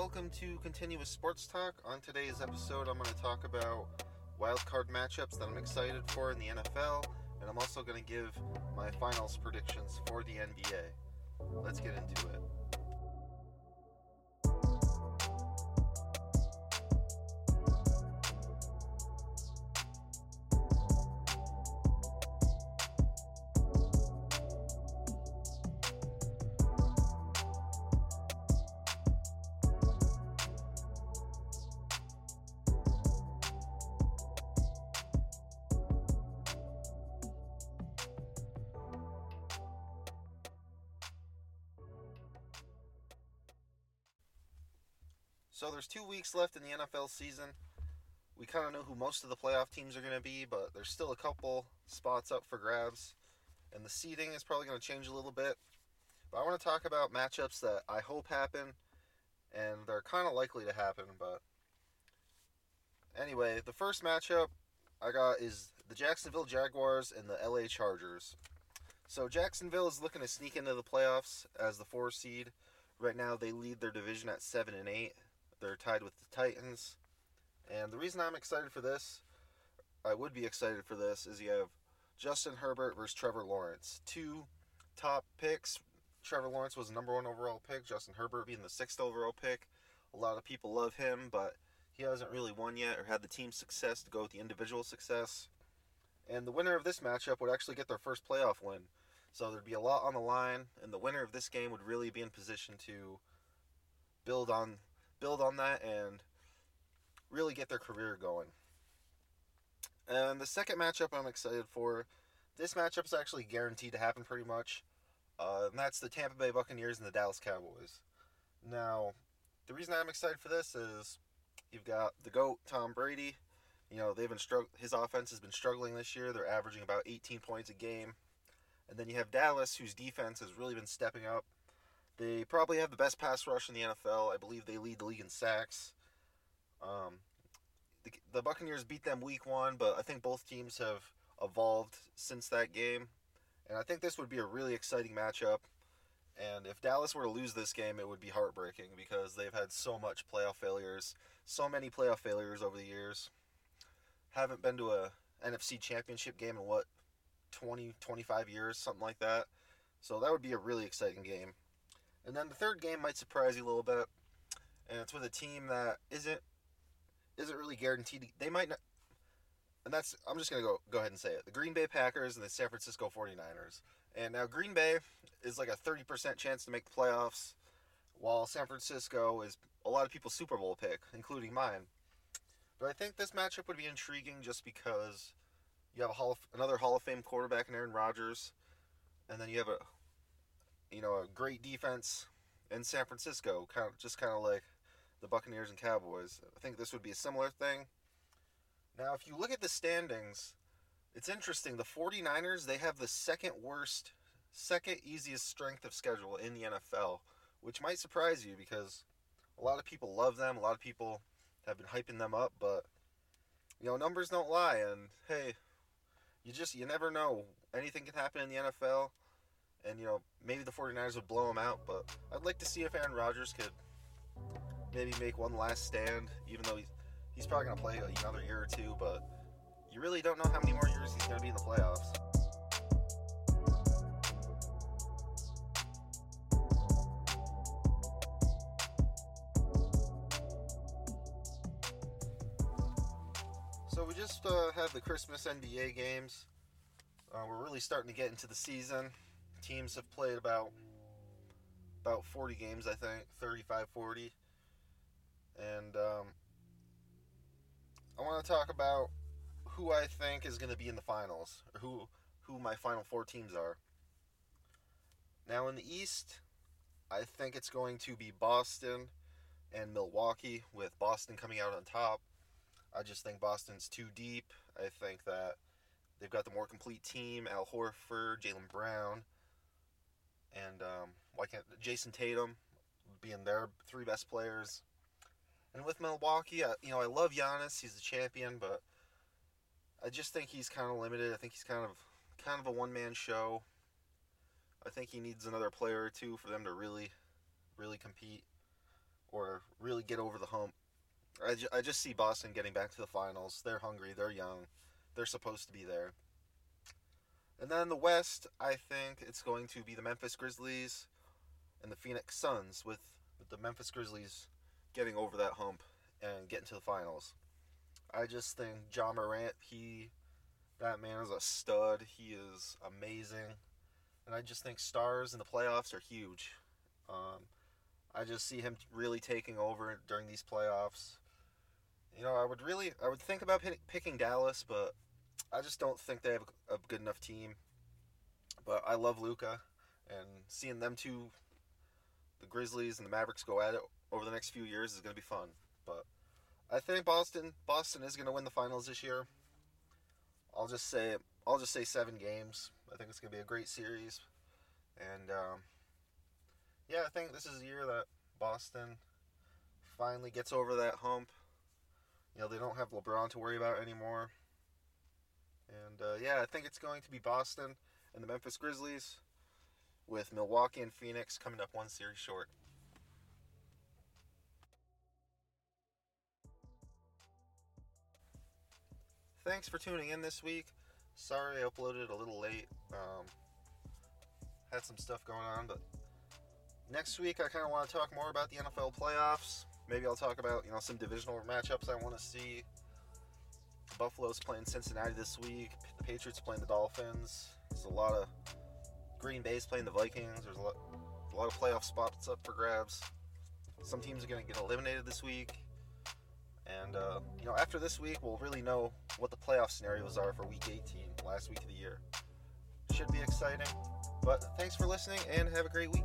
welcome to Continuous Sports Talk. On today's episode, I'm going to talk about wildcard matchups that I'm excited for in the NFL, and I'm also going to give my finals predictions for the NBA. Let's get into it. So there's two weeks left in the NFL season. We kind of know who most of the playoff teams are going to be, but there's still a couple spots up for grabs. And the seeding is probably going to change a little bit. But I want to talk about matchups that I hope happen, and they're kind of likely to happen. But anyway, the first matchup I got is the Jacksonville Jaguars and the LA Chargers. So Jacksonville is looking to sneak into the playoffs as the four seed. Right now, they lead their division at seven and eight. They're tied with the Titans. And the reason I'm excited for this, I would be excited for this, is you have Justin Herbert versus Trevor Lawrence. Two top picks. Trevor Lawrence was the number one overall pick, Justin Herbert being the sixth overall pick. A lot of people love him, but he hasn't really won yet or had the team success to go with the individual success. And the winner of this matchup would actually get their first playoff win. So there'd be a lot on the line, and the winner of this game would really be in position to build on build on that and really get their career going. And the second matchup I'm excited for, this matchup is actually guaranteed to happen pretty much. Uh, and that's the Tampa Bay Buccaneers and the Dallas Cowboys. Now, the reason I'm excited for this is you've got the GOAT, Tom Brady. You know, they've been strugg- his offense has been struggling this year. They're averaging about 18 points a game. And then you have Dallas, whose defense has really been stepping up. They probably have the best pass rush in the NFL. I believe they lead the league in sacks. Um, the, the Buccaneers beat them week one, but I think both teams have evolved since that game. And I think this would be a really exciting matchup. And if Dallas were to lose this game, it would be heartbreaking because they've had so much playoff failures, so many playoff failures over the years. Haven't been to a NFC championship game in what 20, 25 years, something like that. So that would be a really exciting game. And then the third game might surprise you a little bit, and it's with a team that isn't isn't really guaranteed. They might not, and that's I'm just gonna go go ahead and say it. The Green Bay Packers and the San Francisco 49ers. And now Green Bay is like a 30% chance to make the playoffs, while San Francisco is a lot of people's Super Bowl pick, including mine. But I think this matchup would be intriguing just because you have a Hall of, another Hall of Fame quarterback in Aaron Rodgers, and then you have a you know, a great defense in San Francisco, kind of just kind of like the Buccaneers and Cowboys. I think this would be a similar thing. Now, if you look at the standings, it's interesting. The 49ers, they have the second worst, second easiest strength of schedule in the NFL, which might surprise you because a lot of people love them. A lot of people have been hyping them up, but you know, numbers don't lie and hey, you just you never know. Anything can happen in the NFL and you know maybe the 49ers would blow him out but i'd like to see if aaron rodgers could maybe make one last stand even though he's, he's probably going to play another year or two but you really don't know how many more years he's going to be in the playoffs. So we just uh, had the christmas nba games. Uh, we're really starting to get into the season teams have played about about 40 games, I think, 35, 40. And um, I want to talk about who I think is going to be in the finals, or who who my final four teams are. Now in the East, I think it's going to be Boston and Milwaukee, with Boston coming out on top. I just think Boston's too deep. I think that they've got the more complete team. Al Horford, Jaylen Brown and um, why can't Jayson Tatum being their three best players? And with Milwaukee, I, you know, I love Giannis. He's the champion, but I just think he's kind of limited. I think he's kind of kind of a one man show. I think he needs another player or two for them to really, really compete. or really get over the hump. I, ju- I just see Boston getting back to the finals. They're hungry. They're young. They're supposed to be there. And then the West, I think it's going to be the Memphis Grizzlies and the Phoenix Suns, with, with the Memphis Grizzlies getting over that hump and getting to the finals. I just think Ja Morant, he, that man is a stud. He is amazing. And I just think stars in the playoffs are huge. Um, I just see him really taking over during these playoffs. You know, I would really, I would think about pick, picking Dallas, but I just don't think they have a, a good enough team. But I love Luka, and seeing them two, the Grizzlies and the Mavericks go at it over the next few years is going to be fun. But I think Boston, Boston is going to win the finals this year. I'll just say, I'll just say seven games. I think it's going to be a great series, and um, yeah, I think this is the year that Boston finally gets over that hump. You know, they don't have LeBron to worry about anymore. And uh, yeah, I think it's going to be Boston and the Memphis Grizzlies, with Milwaukee and Phoenix coming up one series short. Thanks for tuning in this week. Sorry I uploaded a little late. Um, had some stuff going on, but next week I kind of want to talk more about the NFL playoffs. Maybe I'll talk about you know some divisional matchups I want to see. Buffalo's playing Cincinnati this week. The Patriots playing the Dolphins. There's a lot of Green Bay's playing the Vikings. There's a lot, a lot of playoff spots up for grabs. Some teams are going to get eliminated this week. And, uh, you know, after this week, we'll really know what the playoff scenarios are for week 18, last week of the year. Should be exciting. But thanks for listening and have a great week.